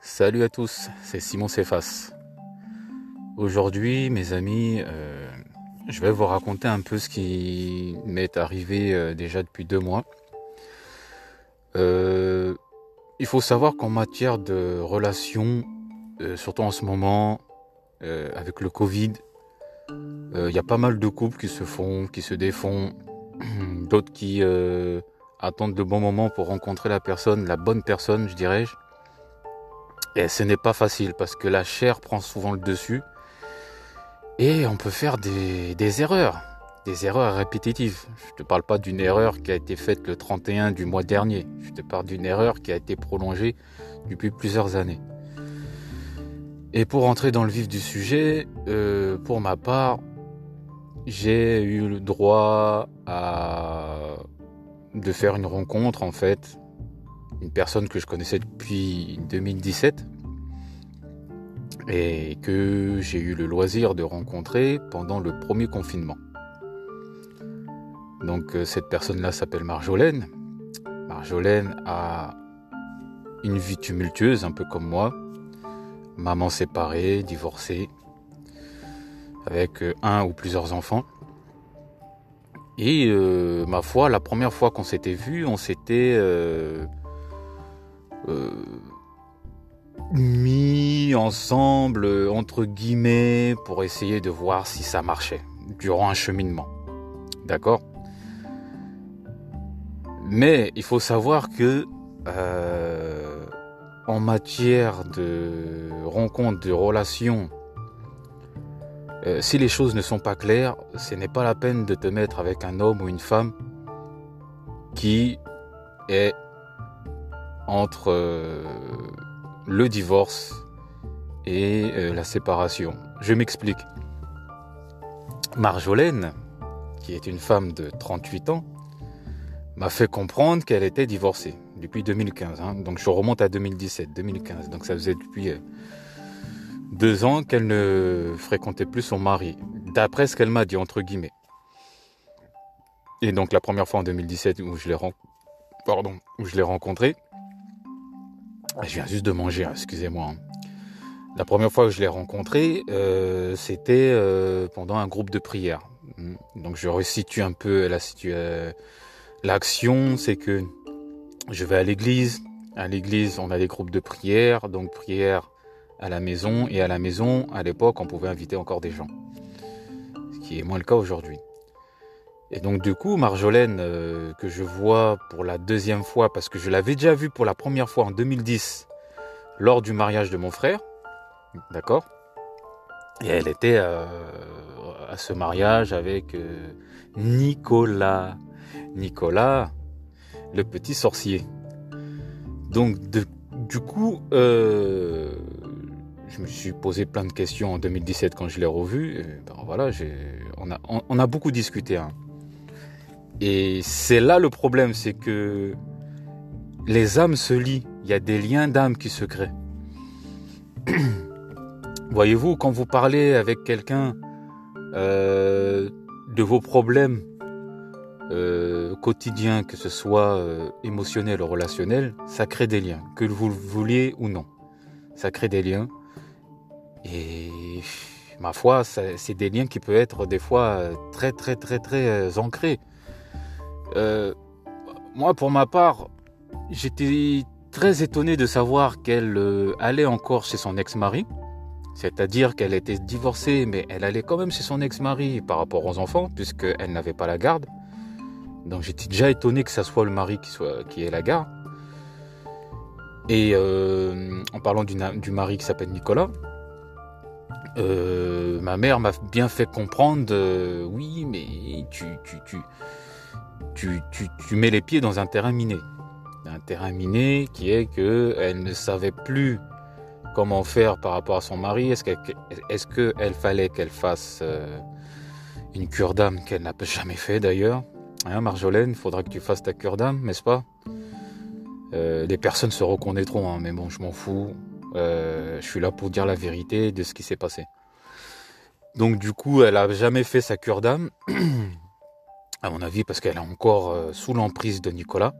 Salut à tous, c'est Simon Cephas. Aujourd'hui, mes amis, euh, je vais vous raconter un peu ce qui m'est arrivé euh, déjà depuis deux mois. Euh, il faut savoir qu'en matière de relations, surtout en ce moment, avec le Covid, il y a pas mal de couples qui se font, qui se défont, d'autres qui attendent le bon moment pour rencontrer la personne, la bonne personne, je dirais-je. Et ce n'est pas facile parce que la chair prend souvent le dessus. Et on peut faire des, erreurs, des erreurs répétitives. Je ne te parle pas d'une erreur qui a été faite le 31 du mois dernier. Je te parle d'une erreur qui a été prolongée depuis plusieurs années. Et pour entrer dans le vif du sujet, euh, pour ma part, j'ai eu le droit à de faire une rencontre en fait une personne que je connaissais depuis 2017 et que j'ai eu le loisir de rencontrer pendant le premier confinement. Donc euh, cette personne-là s'appelle Marjolaine. Marjolaine a une vie tumultueuse, un peu comme moi. Maman séparée, divorcée, avec euh, un ou plusieurs enfants. Et euh, ma foi, la première fois qu'on s'était vu, on s'était mis ensemble, entre guillemets, pour essayer de voir si ça marchait durant un cheminement. D'accord? Mais il faut savoir que euh, en matière de rencontre, de relations, euh, si les choses ne sont pas claires, ce n'est pas la peine de te mettre avec un homme ou une femme qui est entre euh, le divorce et euh, la séparation. Je m'explique. Marjolaine, qui est une femme de 38 ans, m'a fait comprendre qu'elle était divorcée depuis 2015. Hein. Donc je remonte à 2017, 2015. Donc ça faisait depuis euh, deux ans qu'elle ne fréquentait plus son mari, d'après ce qu'elle m'a dit entre guillemets. Et donc la première fois en 2017 où je l'ai pardon, où je l'ai rencontrée, je viens juste de manger, hein, excusez-moi. Hein. La première fois que je l'ai rencontré, euh, c'était euh, pendant un groupe de prière. Hmm. Donc je resitue un peu la euh, l'action, c'est que je vais à l'église. À l'église, on a des groupes de prière, donc prière à la maison. Et à la maison, à l'époque, on pouvait inviter encore des gens. Ce qui est moins le cas aujourd'hui. Et donc du coup, Marjolaine, euh, que je vois pour la deuxième fois, parce que je l'avais déjà vue pour la première fois en 2010, lors du mariage de mon frère, d'accord? Et elle était euh, à ce mariage avec euh, Nicolas. Nicolas, le petit sorcier. Donc du coup, je me suis posé plein de questions en 2017 quand je l'ai revu. ben voilà, on a, on, a beaucoup discuté. Hein. Et c'est là le problème, c'est que les âmes se lient. Il y a des liens d'âme qui se créent. Voyez-vous, quand vous parlez avec quelqu'un euh, de vos problèmes euh, quotidiens, que ce soit euh, émotionnel ou relationnel, ça crée des liens, que vous le vouliez ou non. Ça crée des liens. Et ma foi, c'est des liens qui peuvent être des fois très très très très ancrés. Euh, moi, pour ma part, j'étais très étonné de savoir qu'elle euh, allait encore chez son ex-mari. C'est-à-dire qu'elle était divorcée, mais elle allait quand même chez son ex-mari par rapport aux enfants, puisqu'elle n'avait pas la garde. Donc j'étais déjà étonné que ça soit le mari qui, soit, qui ait la garde. Et euh, en parlant du, mari qui s'appelle Nicolas, ma mère m'a bien fait comprendre, oui, mais tu, tu, tu, mets les pieds dans un terrain miné. Un terrain miné qui est que elle ne savait plus comment faire par rapport à son mari. Est-ce qu'elle fallait qu'elle fasse euh, une cure d'âme qu'elle n'a jamais fait d'ailleurs? Hein, Marjolaine, il faudra que tu fasses ta cure d'âme, n'est-ce pas? Euh, Les personnes se reconnaîtront, hein, mais bon, je m'en fous. Euh, je suis là pour dire la vérité de ce qui s'est passé. Donc du coup, elle n'a jamais fait sa cure d'âme. à mon avis, parce qu'elle est encore euh, sous l'emprise de Nicolas.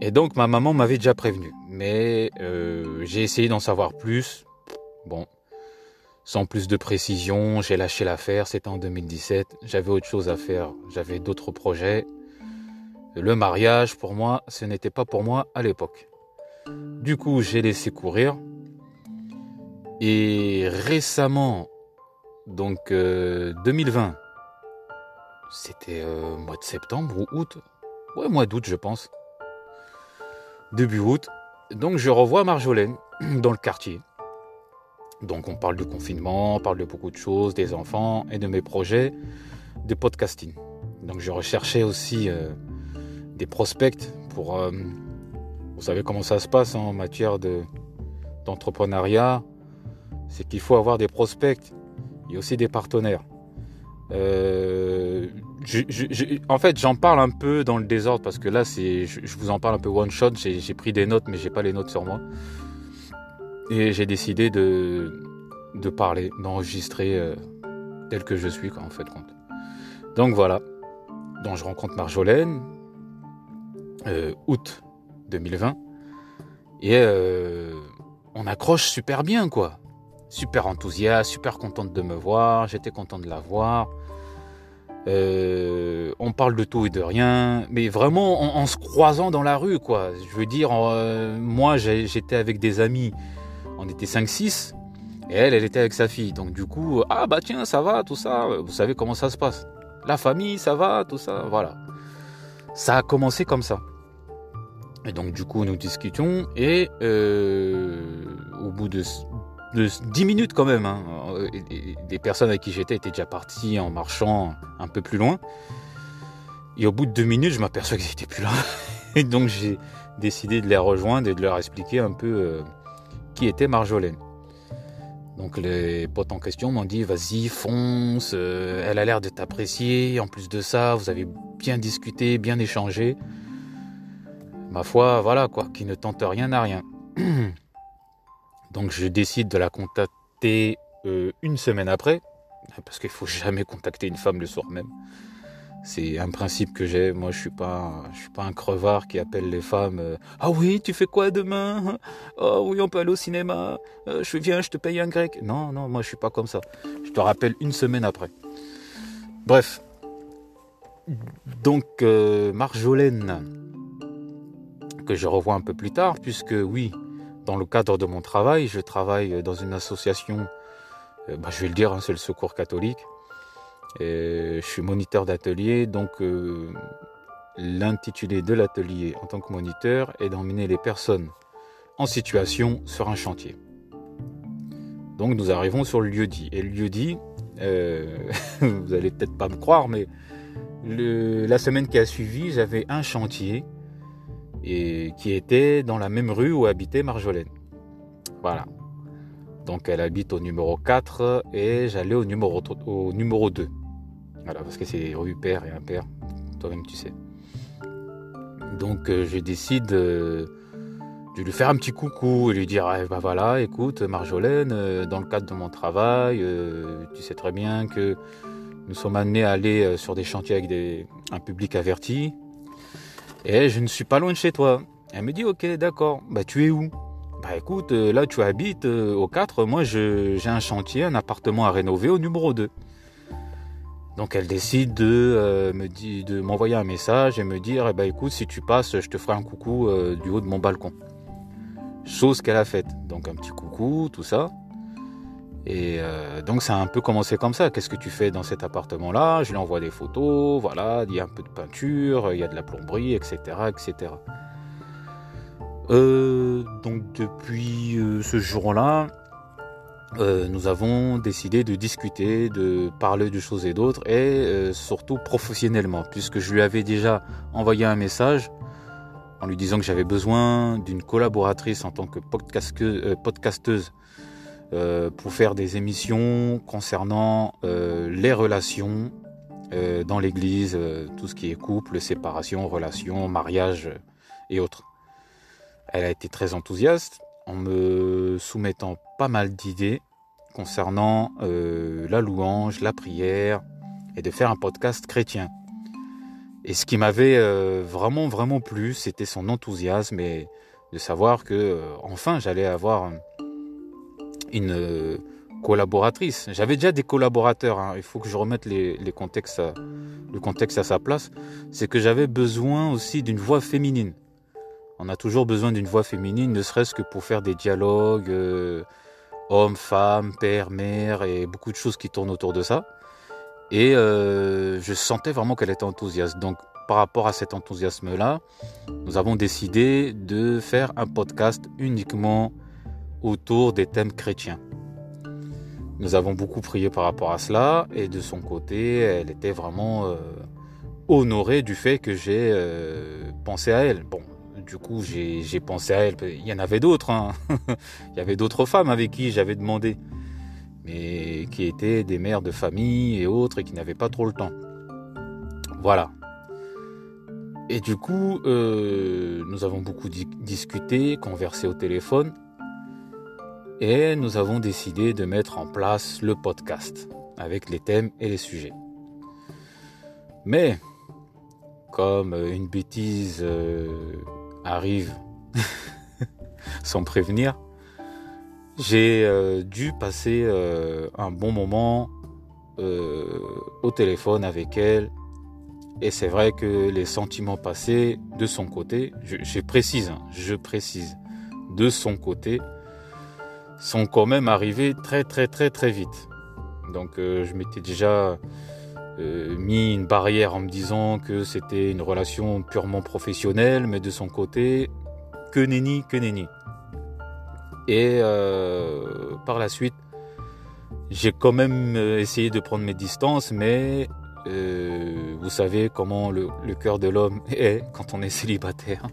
Et donc ma maman m'avait déjà prévenu. Mais euh, j'ai essayé d'en savoir plus. Bon, sans plus de précision, j'ai lâché l'affaire, c'était en 2017, j'avais autre chose à faire, j'avais d'autres projets. Le mariage, pour moi, ce n'était pas pour moi à l'époque. Du coup, j'ai laissé courir. Et récemment, donc 2020, euh, c'était euh, mois de septembre ou août, ouais, mois d'août, je pense. Début août. Donc, je revois Marjolaine dans le quartier. Donc on parle du confinement, on parle de beaucoup de choses, des enfants et de mes projets de podcasting. Donc je recherchais aussi euh, des prospects pour... Euh, vous savez comment ça se passe en matière de, d'entrepreneuriat? C'est qu'il faut avoir des prospects et aussi des partenaires. Euh, en fait, j'en parle un peu dans le désordre parce que là, je, vous en parle un peu one shot. J'ai, pris des notes, mais j'ai pas les notes sur moi. Et j'ai décidé de, de parler, d'enregistrer euh, tel que je suis, quoi, en fait, compte. Donc voilà. Donc je rencontre Marjolaine, euh, août 2020. Et euh, on accroche super bien, quoi. Super enthousiaste, super contente de me voir. J'étais content de la voir. Euh, on parle de tout et de rien, mais vraiment en, se croisant dans la rue, quoi. Je veux dire, euh, moi j'étais avec des amis on était 5-6, et elle, elle était avec sa fille. Donc du coup, ah bah tiens, ça va, tout ça, vous savez comment ça se passe. La famille, ça va, tout ça, voilà. Ça a commencé comme ça. Et donc du coup, nous discutions, et euh, au bout de, 10 minutes quand même, hein, des personnes avec qui j'étais étaient déjà parties en marchant un peu plus loin. Et au bout de deux minutes, je m'aperçois qu'ils n'étaient plus là. Et donc j'ai décidé de les rejoindre et de leur expliquer un peu euh, qui était Marjolaine. Donc les potes en question m'ont dit vas-y fonce, euh, elle a l'air de t'apprécier, en plus de ça vous avez bien discuté, bien échangé. Ma foi voilà quoi, qui ne tente rien à rien. Donc je décide de la contacter euh, une semaine après, parce qu'il faut jamais contacter une femme le soir même. C'est un principe que j'ai. Moi, je suis pas, je suis pas un crevard qui appelle les femmes. Euh, ah oui, tu fais quoi demain Oh oui, on peut aller au cinéma. Euh, je viens, je te paye un grec. Non, non, moi, je suis pas comme ça. Je te rappelle une semaine après. Bref. Donc, Marjolaine, que je revois un peu plus tard, puisque oui, dans le cadre de mon travail, je travaille dans une association. Bah, je vais le dire, hein, c'est le Secours catholique je suis moniteur d'atelier, donc euh, l'intitulé de l'atelier en tant que moniteur est d'emmener les personnes en situation sur un chantier. Donc nous arrivons sur le lieu dit. Et le lieu dit, euh, vous allez peut-être pas me croire, mais la semaine qui a suivi, j'avais un chantier et qui était dans la même rue où habitait Marjolaine. Voilà. Donc elle habite au numéro 4 et j'allais au numéro, au numéro 2. Voilà, parce que c'est rue père et impair, toi-même tu sais. Donc euh, je décide euh, de lui faire un petit coucou et lui dire ah, bah voilà, écoute Marjolaine, euh, dans le cadre de mon travail, tu sais très bien que nous sommes amenés à aller sur des chantiers avec un public averti. Et je ne suis pas loin de chez toi. Elle me dit ok d'accord, bah tu es où? Bah écoute, là tu habites au 4, moi j'ai un chantier, un appartement à rénover au numéro 2. Donc elle décide de euh, me m'envoyer un message et me dire eh ben écoute si tu passes je te ferai un coucou euh, du haut de mon balcon. Chose qu'elle a faite. Donc un petit coucou, tout ça. Et euh, donc ça a un peu commencé comme ça. Qu'est-ce que tu fais dans cet appartement-là? Je lui envoie des photos, voilà, il y a un peu de peinture, il y a de la plomberie, etc. etc. donc depuis ce jour-là, euh, nous avons décidé de discuter, de parler de choses et d'autres, et euh, surtout professionnellement, puisque je lui avais déjà envoyé un message en lui disant que j'avais besoin d'une collaboratrice en tant que euh, pour faire des émissions concernant les relations dans l'Église, tout ce qui est couple, séparation, relations, mariage et autres. Elle a été très enthousiaste en me soumettant pas mal d'idées concernant euh, la louange, la prière et de faire un podcast chrétien. Et ce qui m'avait euh, vraiment, vraiment plu, c'était son enthousiasme et de savoir que, euh, enfin, j'allais avoir une euh, collaboratrice. J'avais déjà des collaborateurs, hein. il faut que je remette les, contextes le contexte à sa place. C'est que j'avais besoin aussi d'une voix féminine. On a toujours besoin d'une voix féminine, ne serait-ce que pour faire des dialogues homme, femme, père, mère et beaucoup de choses qui tournent autour de ça. Et euh, je sentais vraiment qu'elle était enthousiaste. Donc par rapport à cet enthousiasme-là, nous avons décidé de faire un podcast uniquement autour des thèmes chrétiens. Nous avons beaucoup prié par rapport à cela et de son côté, elle était vraiment euh, honorée du fait que j'ai euh, pensé à elle. Bon, du coup, j'ai pensé à elle. Il y en avait d'autres. Hein. Il y avait d'autres femmes avec qui j'avais demandé mais qui étaient des mères de famille et autres et qui n'avaient pas trop le temps. Voilà. Et du coup, euh, nous avons beaucoup discuté, conversé au téléphone, et nous avons décidé de mettre en place le podcast avec les thèmes et les sujets. Mais, comme une bêtise euh, arrive sans prévenir, j'ai euh, dû passer euh, un bon moment au téléphone avec elle. Et c'est vrai que les sentiments passés de son côté, je, précise, hein, je précise, de son côté, sont quand même arrivés très très très très vite. Donc je m'étais déjà mis une barrière en me disant que c'était une relation purement professionnelle, mais de son côté, que nenni, que nenni. Et euh, par la suite, j'ai quand même euh, essayé de prendre mes distances, mais euh, vous savez comment le, cœur de l'homme est quand on est célibataire.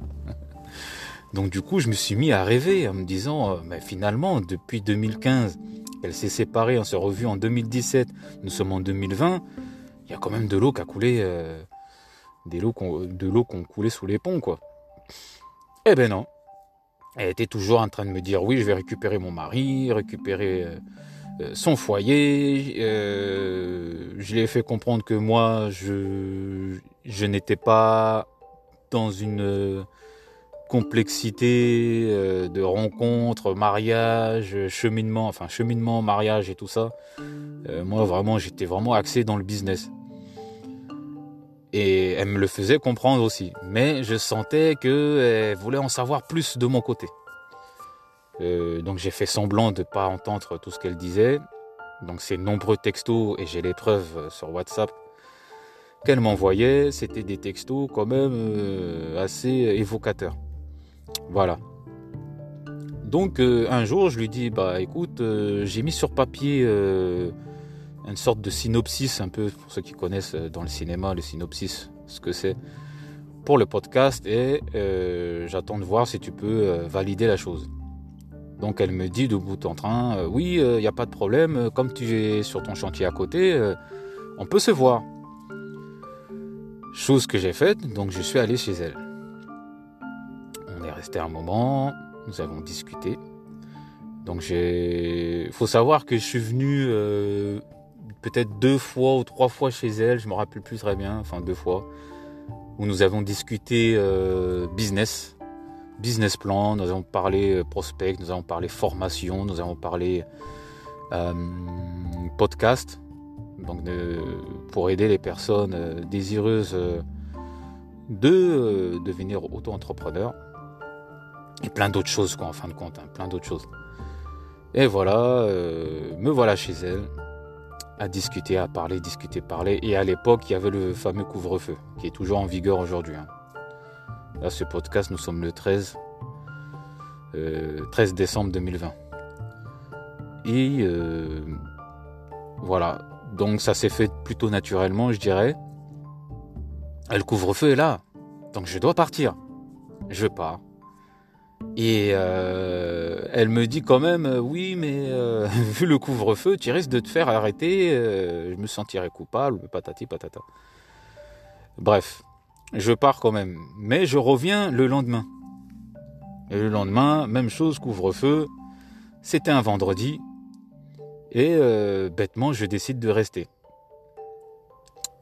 Donc du coup, je me suis mis à rêver en me disant, mais finalement, depuis 2015, elle s'est séparée, on s'est revu en 2017, nous sommes en 2020, il y a quand même de l'eau qui a coulé, des de l'eau qu'on coulait sous les ponts, quoi. Eh ben non, elle était toujours en train de me dire oui, je vais récupérer mon mari, récupérer euh, euh, son foyer. Euh, je lui ai fait comprendre que moi, je n'étais pas dans une complexité de rencontres, mariage, cheminement, enfin cheminement, mariage et tout ça. moi, vraiment, j'étais vraiment axé dans le business. Et elle me le faisait comprendre aussi. Mais je sentais qu'elle voulait en savoir plus de mon côté. Euh, donc j'ai fait semblant de ne pas entendre tout ce qu'elle disait. Donc ces nombreux textos, et j'ai les preuves sur WhatsApp qu'elle m'envoyait, c'était des textos quand même euh, assez évocateurs. Voilà. Donc euh, un jour, je lui dis, bah écoute, j'ai mis sur papier une sorte de synopsis, un peu pour ceux qui connaissent euh, dans le cinéma le synopsis, ce que c'est, pour le podcast et euh, j'attends de voir si tu peux euh, valider la chose. Donc elle me dit de bout en train, oui, il n'y a pas de problème, comme tu es sur ton chantier à côté, on peut se voir. Chose que j'ai faite, donc je suis allé chez elle. Resté un moment, nous avons discuté. Donc il faut savoir que je suis venu peut-être deux fois ou trois fois chez elle, je me rappelle plus très bien, enfin deux fois, où nous avons discuté euh, business, business plan, nous avons parlé euh, prospect, nous avons parlé formation, nous avons parlé euh, podcast, donc pour aider les personnes désireuses de devenir auto-entrepreneur et plein d'autres choses quoi en fin de compte, hein, plein d'autres choses. Et voilà, me voilà chez elle à discuter, à parler, discuter, parler. Et à l'époque, il y avait le fameux couvre-feu, qui est toujours en vigueur aujourd'hui. Hein. Là, ce podcast, nous sommes le 13, 13 euh, décembre 2020. Et euh, voilà, donc ça s'est fait plutôt naturellement, je dirais. Le couvre-feu est là, donc je dois partir. Je pars. Et euh, elle me dit quand même, euh, oui, mais euh, vu le couvre-feu, tu risques de te faire arrêter, je me sentirais coupable, patati patata. Bref, je pars quand même, mais je reviens le lendemain. Et le lendemain, même chose, couvre-feu, c'était un vendredi, et bêtement, je décide de rester.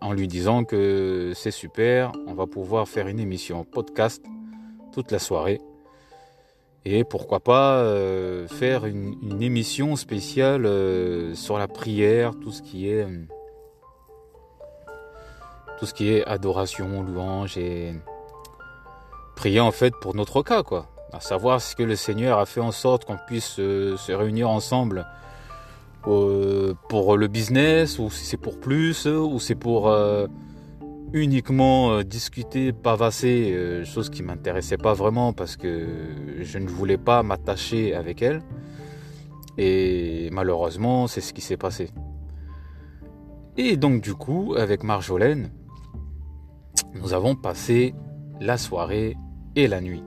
en lui disant que c'est super, on va pouvoir faire une émission podcast toute la soirée. Et pourquoi pas euh, faire une, émission spéciale euh, sur la prière, tout ce qui est tout ce qui est adoration, louange et prier en fait pour notre cas quoi. À savoir ce que le Seigneur a fait en sorte qu'on puisse se réunir ensemble euh, pour le business, ou si c'est pour plus, ou c'est pour euh, uniquement euh, discuter, pavasser, chose qui m'intéressait pas vraiment parce que je ne voulais pas m'attacher avec elle. Et malheureusement, c'est ce qui s'est passé. Et donc du coup, avec Marjolaine, nous avons passé la soirée et la nuit.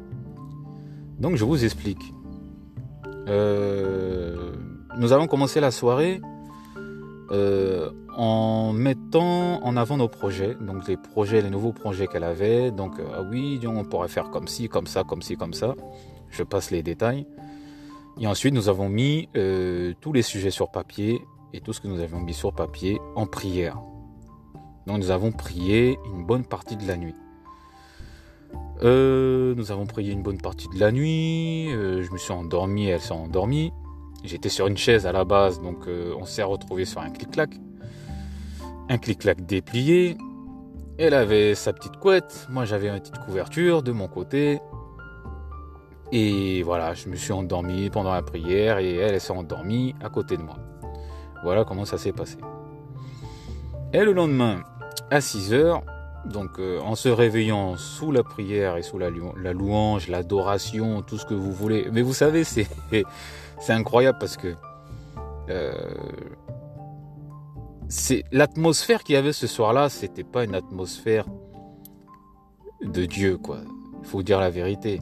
Donc je vous explique. Euh, nous avons commencé la soirée euh, en mettant en avant nos projets, donc les projets, les nouveaux projets qu'elle avait. Donc, euh, ah oui, on pourrait faire comme ci, comme ça, comme ci, comme ça. Je passe les détails. Et ensuite, nous avons mis euh, tous les sujets sur papier et tout ce que nous avions mis sur papier en prière. Donc, nous avons prié une bonne partie de la nuit. nous avons prié une bonne partie de la nuit. je me suis endormi, elle s'est endormie. J'étais sur une chaise à la base, donc euh, on s'est retrouvé sur un clic-clac. Un clic-clac déplié. Elle avait sa petite couette, moi j'avais une petite couverture de mon côté. Et voilà, je me suis endormi pendant la prière et elle, s'est endormie à côté de moi. Voilà comment ça s'est passé. Et le lendemain, à 6 heures, donc euh, en se réveillant sous la prière et sous la louange, l'adoration, tout ce que vous voulez. Mais vous savez, c'est c'est incroyable parce que euh, c'est l'atmosphère qu'il y avait ce soir-là, c'était pas une atmosphère de Dieu, quoi. Il faut dire la vérité.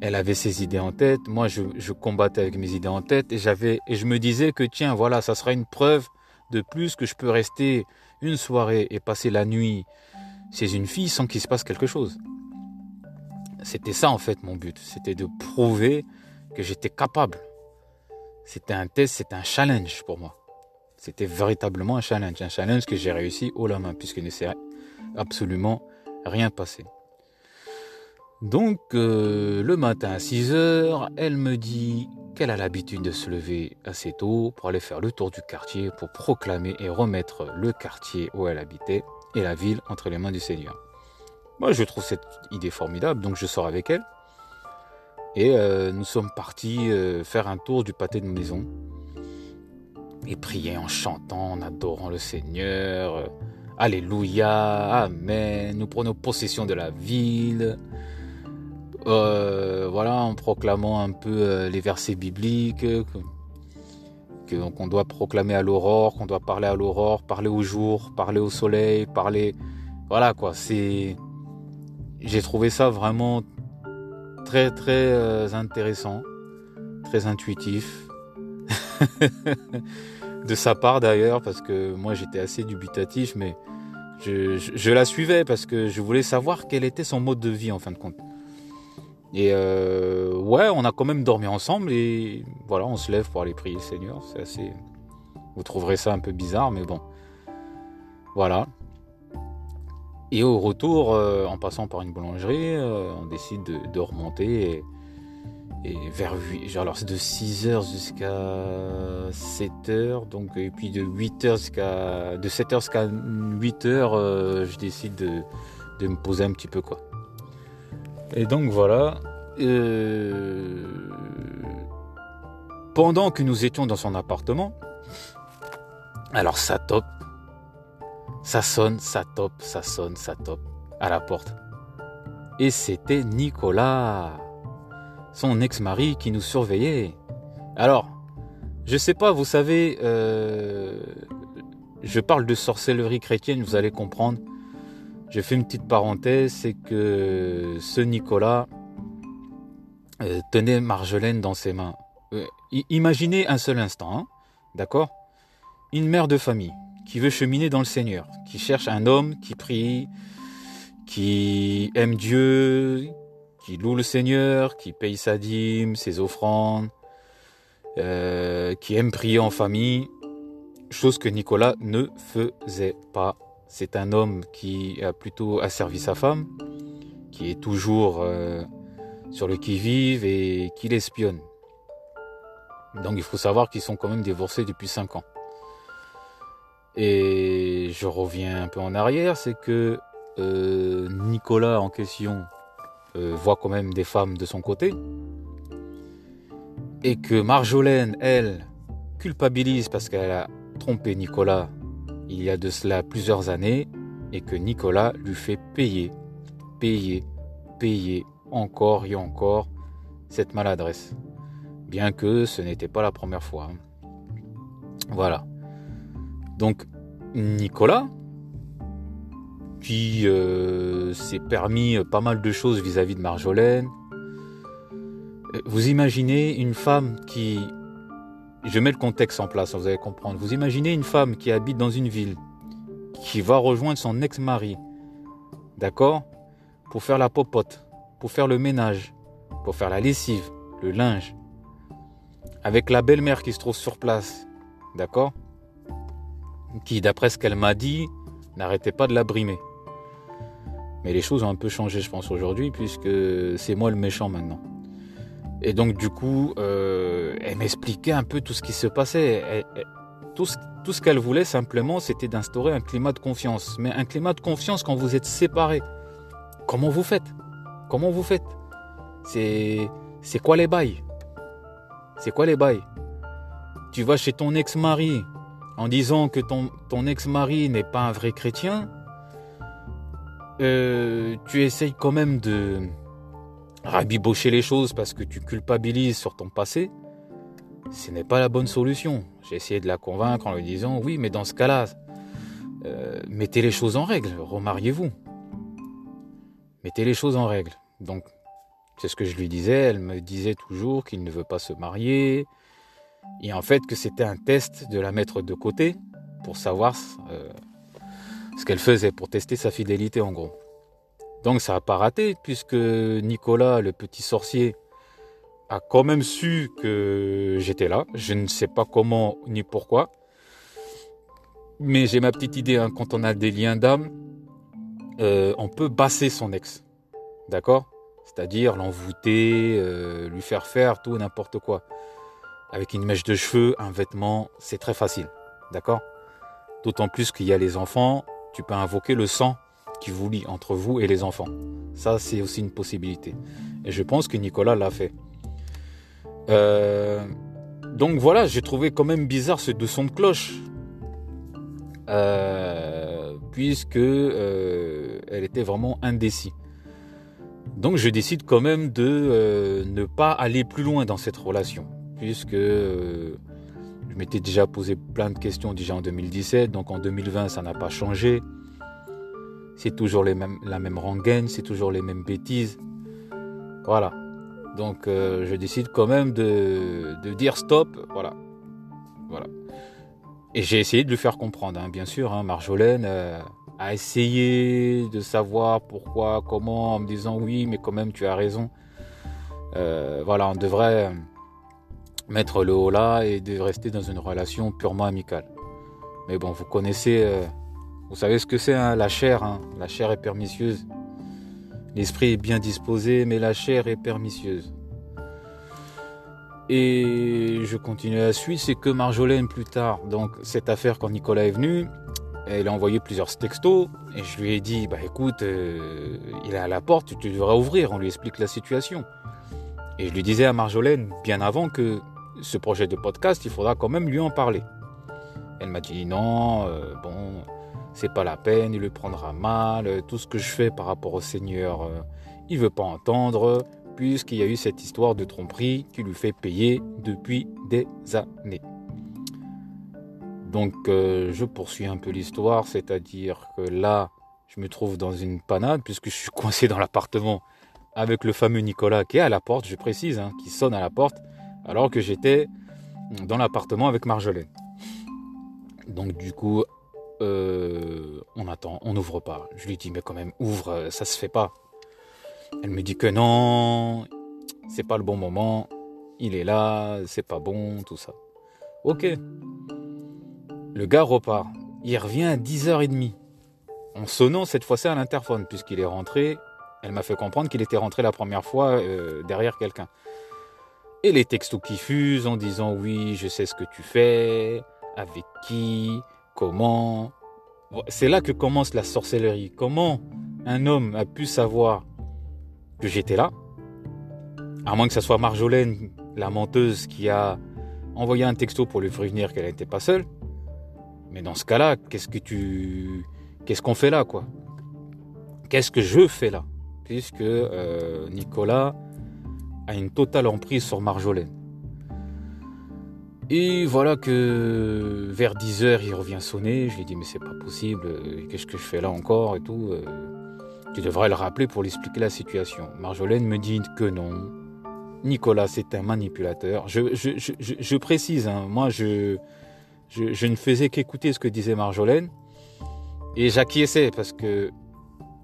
Elle avait ses idées en tête, moi je, je combattais avec mes idées en tête et j'avais et je me disais que tiens voilà ça sera une preuve de plus que je peux rester une soirée et passer la nuit chez une fille sans qu'il se passe quelque chose. C'était ça en fait mon but, c'était de prouver que j'étais capable c'était un test, c'était un challenge pour moi. C'était véritablement un challenge, un challenge que j'ai réussi haut la main, puisqu'il ne s'est absolument rien passé. Donc, euh, le matin à 6 heures, elle me dit qu'elle a l'habitude de se lever assez tôt pour aller faire le tour du quartier pour proclamer et remettre le quartier où elle habitait et la ville entre les mains du Seigneur. Moi, je trouve cette idée formidable, donc je sors avec elle. Et euh, nous sommes partis euh, faire un tour du pâté de maison et prier en chantant, en adorant le Seigneur. Alléluia, Amen. Nous prenons possession de la ville. Euh, voilà, en proclamant un peu les versets bibliques. Que, donc on doit proclamer à l'aurore, qu'on doit parler à l'aurore, parler au jour, parler au soleil, parler. Voilà quoi, c'est. J'ai trouvé ça vraiment très très euh, intéressant, très intuitif. de sa part d'ailleurs, parce que moi j'étais assez dubitatif, mais je, la suivais parce que je voulais savoir quel était son mode de vie en fin de compte. Et euh, ouais, on a quand même dormi ensemble et voilà, on se lève pour aller prier le Seigneur. C'est assez. Vous trouverez ça un peu bizarre, mais bon. Voilà. Et au retour, euh, en passant par une boulangerie, euh, on décide de, remonter. Et, vers 8, alors c'est de 6h jusqu'à 7h, donc, et puis de 8h jusqu'à, de 7h jusqu'à 8h, euh, je décide de, de, me poser un petit peu, quoi. Et donc voilà. pendant que nous étions dans son appartement, alors ça top, ça sonne, ça top, ça sonne, ça top à la porte. Et c'était Nicolas, son ex-mari qui nous surveillait. Alors, je sais pas, vous savez, euh, je parle de sorcellerie chrétienne, vous allez comprendre. Je fais une petite parenthèse, c'est que ce Nicolas euh, tenait Marjolaine dans ses mains. Euh, imaginez un seul instant, hein, d'accord? Une mère de famille, qui veut cheminer dans le Seigneur, qui cherche un homme qui prie, qui aime Dieu, loue le Seigneur, qui paye sa dîme, ses offrandes, euh, qui aime prier en famille, chose que Nicolas ne faisait pas c'est un homme qui a plutôt asservi sa femme, qui est toujours euh, sur le qui-vive et qui l'espionne. Donc il faut savoir qu'ils sont quand même divorcés depuis 5 ans. Et je reviens un peu en arrière, c'est que euh, Nicolas en question euh, voit quand même des femmes de son côté. Et que Marjolaine, elle, culpabilise parce qu'elle a trompé Nicolas il y a de cela plusieurs années et que Nicolas lui fait payer, payer, payer encore et encore cette maladresse. Bien que ce n'était pas la première fois. Hein. Voilà. Donc Nicolas, qui euh, s'est permis pas mal de choses vis-à-vis de Marjolaine. Euh, vous imaginez une femme qui... Je mets le contexte en place, vous allez comprendre. Vous imaginez une femme qui habite dans une ville, qui va rejoindre son ex-mari, d'accord Pour faire la popote, pour faire le ménage, pour faire la lessive, le linge, avec la belle-mère qui se trouve sur place, d'accord Qui, d'après ce qu'elle m'a dit, n'arrêtait pas de la brimer. Mais les choses ont un peu changé, je pense, aujourd'hui, puisque c'est moi le méchant maintenant. Et donc, du coup, euh, elle m'expliquait un peu tout ce qui se passait. tout ce, qu'elle voulait simplement, c'était d'instaurer un climat de confiance. Mais un climat de confiance quand vous êtes séparés. Comment vous faites? Comment vous faites? C'est c'est quoi les bails? C'est quoi les bails? Tu vas chez ton ex-mari en disant que ton, ton ex-mari n'est pas un vrai chrétien euh, tu essayes quand même de rabibocher les choses parce que tu culpabilises sur ton passé, ce n'est pas la bonne solution. J'ai essayé de la convaincre en lui disant oui, mais dans ce cas-là, euh, mettez les choses en règle, remariez-vous. Mettez les choses en règle. Donc, c'est ce que je lui disais. Elle me disait toujours qu'il ne veut pas se marier. Et en fait, que c'était un test de la mettre de côté pour savoir euh, ce qu'elle faisait pour tester sa fidélité en gros. Donc ça n'a pas raté puisque Nicolas, le petit sorcier, a quand même su que j'étais là. Je ne sais pas comment ni pourquoi. Mais j'ai ma petite idée, hein. quand on a des liens d'âme, euh, on peut basser son ex. D'accord? C'est-à-dire l'envoûter, euh, lui faire faire tout n'importe quoi. Avec une mèche de cheveux, un vêtement, c'est très facile. D'accord? D'autant plus qu'il y a les enfants, tu peux invoquer le sang qui vous lie entre vous et les enfants. Ça, c'est aussi une possibilité. Et je pense que Nicolas l'a fait. Euh, donc voilà, j'ai trouvé quand même bizarre ce deux sons de cloche. Euh, puisque euh, elle était vraiment indécis. Donc je décide quand même de ne pas aller plus loin dans cette relation, puisque je m'étais déjà posé plein de questions déjà en 2017, donc en 2020 ça n'a pas changé. C'est toujours la même rengaine, c'est toujours les mêmes bêtises. Voilà. Donc euh, je décide quand même de, dire stop. Voilà. Voilà. Et j'ai essayé de lui faire comprendre, hein, bien sûr. Hein, Marjolaine euh, a essayé de savoir pourquoi, comment, en me disant oui, mais quand même tu as raison. Euh, voilà, on devrait mettre le haut là et de rester dans une relation purement amicale. Mais bon, vous connaissez, euh, vous savez ce que c'est, hein, la chair. Hein. la chair est pernicieuse. L'esprit est bien disposé, mais la chair est pernicieuse. Et je continue à suivre, c'est que Marjolaine plus tard, donc cette affaire quand Nicolas est venu, elle a envoyé plusieurs textos et je lui ai dit, bah écoute, euh, il est à la porte, tu devras ouvrir, on lui explique la situation. Et je lui disais à Marjolaine bien avant que ce projet de podcast, il faudra quand même lui en parler. Elle m'a dit non, euh, bon, c'est pas la peine, il le prendra mal, tout ce que je fais par rapport au Seigneur, euh, il veut pas entendre, puisqu'il y a eu cette histoire de tromperie qui lui fait payer depuis des années. Donc euh, je poursuis un peu l'histoire, c'est-à-dire que là, je me trouve dans une panade, puisque je suis coincé dans l'appartement avec le fameux Nicolas qui est à la porte, je précise, hein, qui sonne à la porte alors que j'étais dans l'appartement avec Marjolaine. Donc du coup, euh, on attend, on n'ouvre pas. Je lui dis mais quand même ouvre, ça se fait pas. Elle me dit que non, c'est pas le bon moment, il est là, c'est pas bon, tout ça. Ok. Le gars repart. Il revient à 10h30. en sonnant cette fois-ci à l'interphone, puisqu'il est rentré. Elle m'a fait comprendre qu'il était rentré la première fois euh, derrière quelqu'un. Et les textos qui fusent en disant oui, je sais ce que tu fais, avec qui, comment. C'est là que commence la sorcellerie. Comment un homme a pu savoir que j'étais là? À moins que ce soit Marjolaine, la menteuse, qui a envoyé un texto pour lui prévenir qu'elle n'était pas seule. Mais dans ce cas-là, qu'est-ce que tu, qu'est-ce qu'on fait là, quoi? Qu'est-ce que je fais là? Puisque euh, Nicolas a une totale emprise sur Marjolaine. Et voilà que vers 10h, il revient sonner. Je lui dis, mais c'est pas possible, qu'est-ce que je fais là encore et tout. Euh, tu devrais le rappeler pour lui expliquer la situation. Marjolaine me dit que non. Nicolas, c'est un manipulateur. Je, précise, hein, moi, je, je, ne faisais qu'écouter ce que disait Marjolaine. Et j'acquiesçais parce que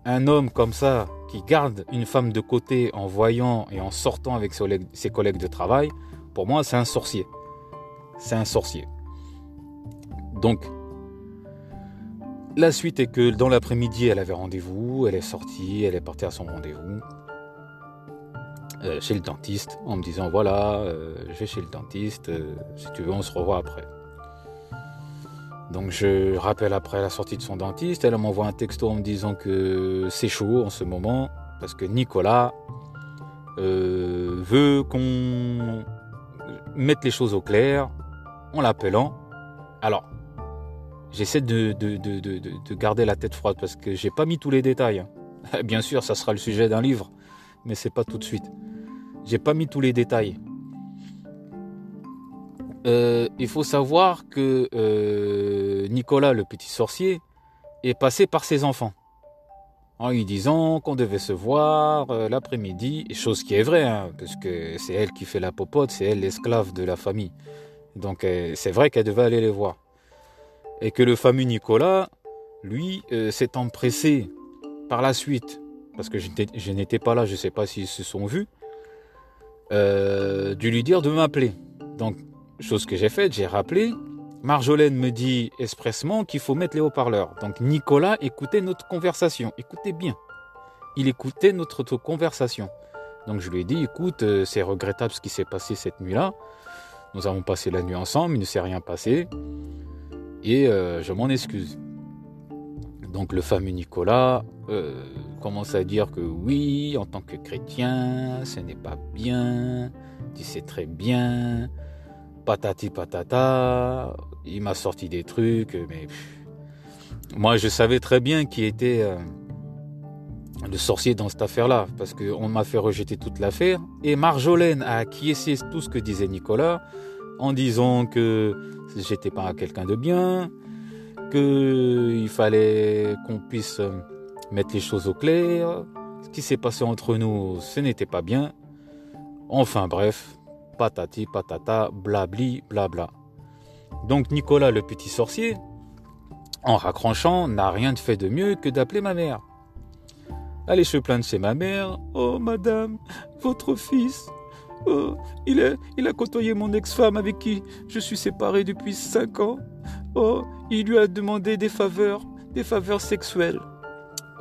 un homme comme ça, qui garde une femme de côté en voyant et en sortant avec ses collègues de travail, pour moi, c'est un sorcier c'est un sorcier. Donc, la suite est que dans l'après-midi, elle avait rendez-vous, elle est sortie, elle est partie à son rendez-vous euh, chez le dentiste en me disant voilà, euh, je vais chez le dentiste, euh, si tu veux, on se revoit après. Donc je rappelle après la sortie de son dentiste, elle m'envoie un texto en me disant que c'est chaud en ce moment parce que Nicolas veut qu'on mette les choses au clair, en l'appelant. Alors, j'essaie de, de, garder la tête froide parce que j'ai pas mis tous les détails. Bien sûr, ça sera le sujet d'un livre, mais c'est pas tout de suite. J'ai pas mis tous les détails. Euh, il faut savoir que euh, Nicolas, le petit sorcier, est passé par ses enfants en lui disant qu'on devait se voir euh, l'après-midi, chose qui est vraie, hein, parce que c'est elle qui fait la popote, c'est elle l'esclave de la famille. Donc c'est vrai qu'elle devait aller les voir. Et que le fameux Nicolas, lui, s'est empressé par la suite, parce que je n'étais pas là, je ne sais pas s'ils se sont vus, de lui dire de m'appeler. Donc, chose que j'ai faite, j'ai rappelé. Marjolaine me dit expressement qu'il faut mettre les haut-parleurs. Donc Nicolas écoutait notre conversation. Écoutez bien. Il écoutait notre conversation. Donc je lui ai dit, écoute, c'est regrettable ce qui s'est passé cette nuit-là. Nous avons passé la nuit ensemble, il ne s'est rien passé. Et euh, je m'en excuse. Donc le fameux Nicolas euh, commence à dire que oui, en tant que chrétien, ce n'est pas bien. Tu sais très bien. Patati patata. Il m'a sorti des trucs, mais moi je savais très bien qui était euh, le sorcier dans cette affaire-là, parce qu'on m'a fait rejeter toute l'affaire. Et Marjolaine a acquiescé tout ce que disait Nicolas en disant que j'étais pas quelqu'un de bien, qu'il fallait qu'on puisse mettre les choses au clair. Ce qui s'est passé entre nous, ce n'était pas bien. Enfin bref, patati patata, blabli blabla. Donc Nicolas le petit sorcier, en raccrochant, n'a rien fait de mieux que d'appeler ma mère. Allez se plaindre chez ma mère. Oh madame, votre fils, Oh, il, a, il a côtoyé mon ex-femme avec qui je suis séparé depuis cinq ans. Oh, il lui a demandé des faveurs, des faveurs sexuelles.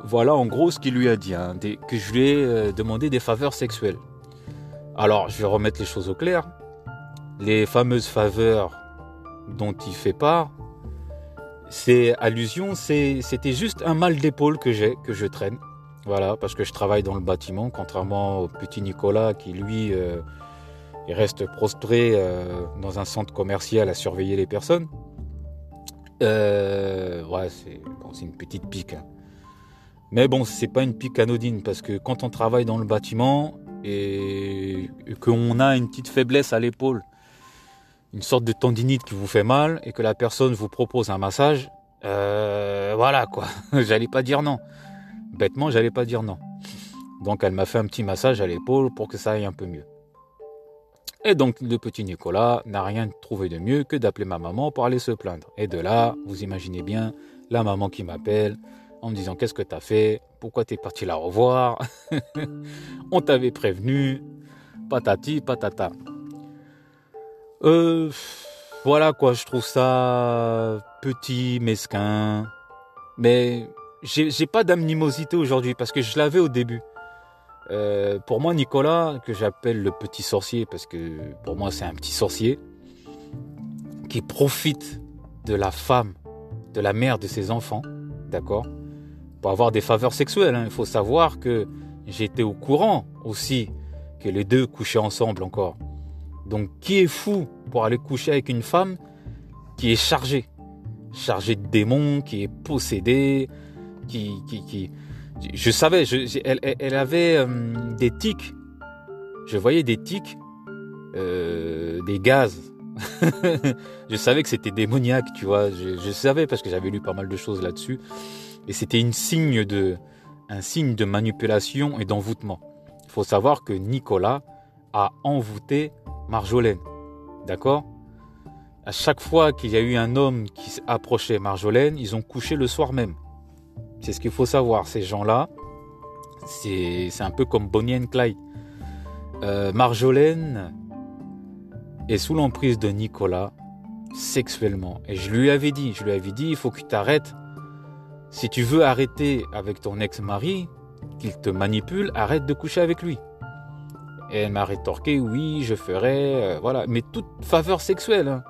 Voilà en gros ce qu'il lui a dit, hein, que je lui ai euh, demandé des faveurs sexuelles. Alors, je vais remettre les choses au clair. Les fameuses faveurs dont il fait part, c'est allusion, c'était juste un mal d'épaule que j'ai, que je traîne. Voilà, parce que je travaille dans le bâtiment, contrairement au petit Nicolas qui, lui, euh, reste prostré euh, dans un centre commercial à surveiller les personnes. Euh, c'est une petite pique. Hein. Mais bon, c'est pas une pique anodine, parce que quand on travaille dans le bâtiment et qu'on a une petite faiblesse à l'épaule, une sorte de tendinite qui vous fait mal, et que la personne vous propose un massage, voilà quoi, j'allais pas dire non bêtement, j'allais pas dire non. Donc elle m'a fait un petit massage à l'épaule pour que ça aille un peu mieux. Et donc le petit Nicolas n'a rien trouvé de mieux que d'appeler ma maman pour aller se plaindre. Et de là, vous imaginez bien la maman qui m'appelle en me disant qu'est-ce que t'as fait, pourquoi t'es parti la revoir, on t'avait prévenu, patati patata. Euh, voilà quoi, je trouve ça petit, mesquin, mais j'ai pas d'animosité aujourd'hui parce que je l'avais au début. Euh, pour moi, Nicolas, que j'appelle le petit sorcier, parce que pour moi c'est un petit sorcier, qui profite de la femme, de la mère de ses enfants, d'accord? Avoir des faveurs sexuelles. Hein. Il faut savoir que j'étais au courant aussi que les deux couchaient ensemble encore. Donc qui est fou pour aller coucher avec une femme qui est chargée? Chargée de démons, qui est possédée, qui... je savais, elle, avait euh, des tics. Je voyais des tics, euh, des gaz. je savais que c'était démoniaque, tu vois. Je savais parce que j'avais lu pas mal de choses là-dessus. Et c'était un signe de manipulation et d'envoûtement. Il faut savoir que Nicolas a envoûté Marjolaine. D'accord? À chaque fois qu'il y a eu un homme qui approchait Marjolaine, ils ont couché le soir même. C'est ce qu'il faut savoir. Ces gens-là, c'est un peu comme Bonnie and Clyde. Euh, Marjolaine est sous l'emprise de Nicolas sexuellement. Et je lui avais dit, je lui avais dit, il faut que tu t'arrêtes. Si tu veux arrêter avec ton ex-mari, qu'il te manipule, arrête de coucher avec lui. Et elle m'a rétorqué, oui, je ferai, euh, voilà, mais toute faveur sexuelle. Hein.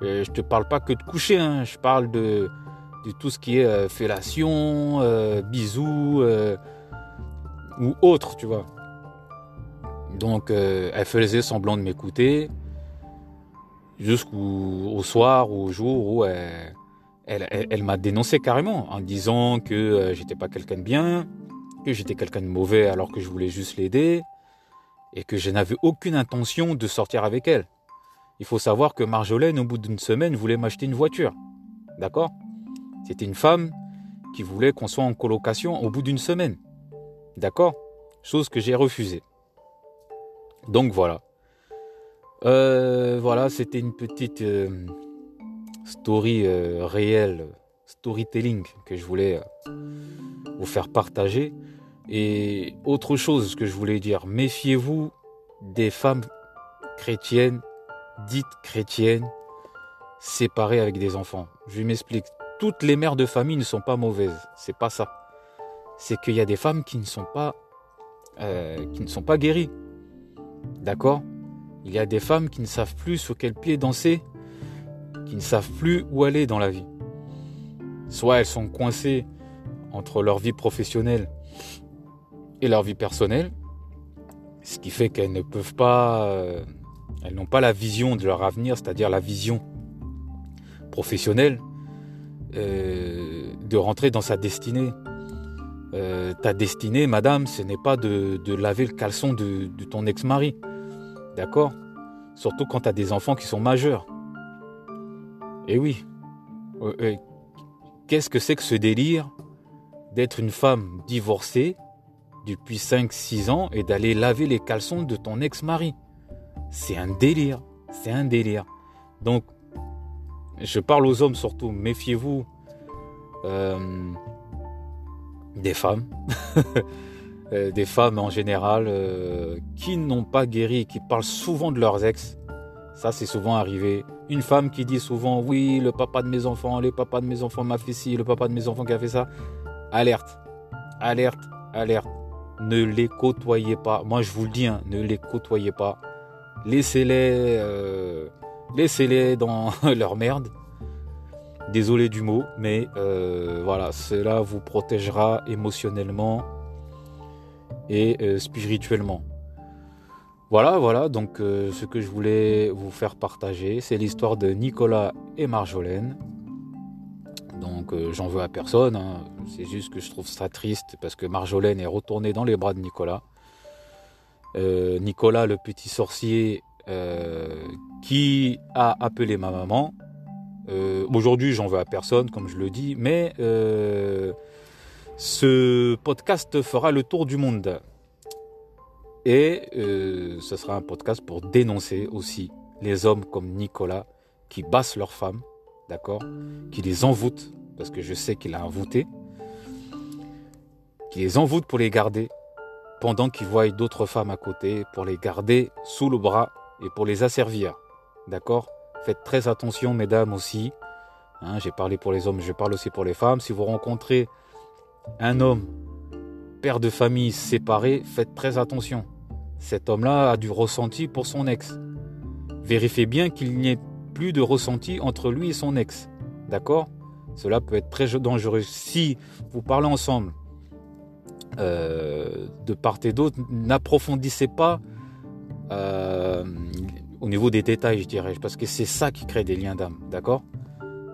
je te parle pas que de coucher, hein. je parle de, de tout ce qui est euh, fellation, euh, bisous ou autre, tu vois. Donc, elle faisait semblant de m'écouter jusqu'au soir ou au jour où elle, elle, m'a dénoncé carrément en disant que j'étais pas quelqu'un de bien, que j'étais quelqu'un de mauvais alors que je voulais juste l'aider et que je n'avais aucune intention de sortir avec elle. Il faut savoir que Marjolaine, au bout d'une semaine, voulait m'acheter une voiture. D'accord? C'était une femme qui voulait qu'on soit en colocation au bout d'une semaine. D'accord? Chose que j'ai refusée. Donc voilà. Euh, voilà, c'était une petite euh, story euh, réelle, storytelling que je voulais vous faire partager. Et autre chose que je voulais dire, méfiez-vous des femmes chrétiennes, dites chrétiennes, séparées avec des enfants. Je m'explique. Toutes les mères de famille ne sont pas mauvaises. C'est pas ça. C'est qu'il y a des femmes qui ne sont pas, euh, qui ne sont pas guéries. D'accord? Il y a des femmes qui ne savent plus sur quel pied danser, qui ne savent plus où aller dans la vie. Soit elles sont coincées entre leur vie professionnelle et leur vie personnelle, ce qui fait qu'elles ne peuvent pas, euh, elles n'ont pas la vision de leur avenir, c'est-à-dire la vision professionnelle, euh, de rentrer dans sa destinée. Euh, ta destinée, madame, ce n'est pas de, laver le caleçon de, de ton ex-mari. D'accord? Surtout quand tu as des enfants qui sont majeurs. Et oui. Qu'est-ce que c'est que ce délire d'être une femme divorcée depuis 5-6 ans et d'aller laver les caleçons de ton ex-mari? C'est un délire. C'est un délire. Donc, je parle aux hommes surtout, méfiez-vous euh, des femmes. Euh, des femmes en général euh, qui n'ont pas guéri, qui parlent souvent de leurs ex. Ça, c'est souvent arrivé. Une femme qui dit souvent Oui, le papa de mes enfants, le papa de mes enfants m'a fait ci, le papa de mes enfants qui a fait ça. Alerte, alerte, alerte ne les côtoyez pas. Moi, je vous le dis, hein, ne les côtoyez pas. Laissez-les, euh, laissez-les dans leur merde. Désolé du mot, mais euh, voilà, cela vous protégera émotionnellement et euh, spirituellement. Voilà, voilà, donc ce que je voulais vous faire partager, c'est l'histoire de Nicolas et Marjolaine. Donc euh, j'en veux à personne. Hein. C'est juste que je trouve ça triste parce que Marjolaine est retournée dans les bras de Nicolas. Euh, Nicolas, le petit sorcier, euh, qui a appelé ma maman. Aujourd'hui, j'en veux à personne, comme je le dis, mais ce podcast fera le tour du monde. Et ce sera un podcast pour dénoncer aussi les hommes comme Nicolas qui bassent leurs femmes d'accord? Qui les envoûte, parce que je sais qu'il a envoûté, qui les envoûte pour les garder, pendant qu'ils voient d'autres femmes à côté, pour les garder sous le bras et pour les asservir, d'accord? Faites très attention, mesdames aussi. Hein, j'ai parlé pour les hommes, je parle aussi pour les femmes. Si vous rencontrez un homme, père de famille séparé, faites très attention. Cet homme-là a du ressenti pour son ex. Vérifiez bien qu'il n'y ait plus de ressenti entre lui et son ex. D'accord? Cela peut être très dangereux. Si vous parlez ensemble euh, de part et d'autre, n'approfondissez pas euh, au niveau des détails, je dirais, parce que c'est ça qui crée des liens d'âme. D'accord?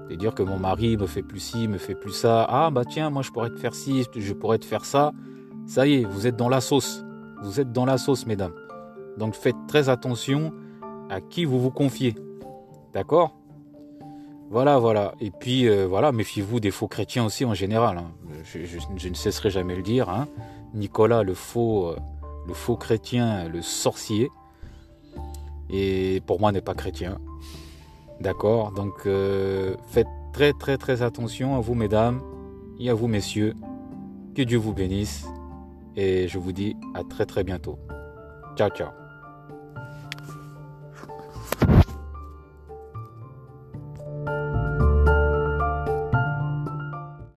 De dire que mon mari me fait plus ci, me fait plus ça. Ah bah tiens, moi je pourrais te faire ci, je pourrais te faire ça. Ça y est, vous êtes dans la sauce. Vous êtes dans la sauce, mesdames. Donc faites très attention à qui vous vous confiez. D'accord? Voilà, voilà. Et puis euh, voilà, méfiez-vous des faux chrétiens aussi en général. Hein. Je, ne cesserai jamais de le dire. Hein. Nicolas, le faux, euh, le faux chrétien, le sorcier. Et pour moi, n'est pas chrétien. D'accord? Donc euh, faites très très très attention à vous mesdames et à vous messieurs. Que Dieu vous bénisse. Et je vous dis à très très bientôt. Ciao ciao.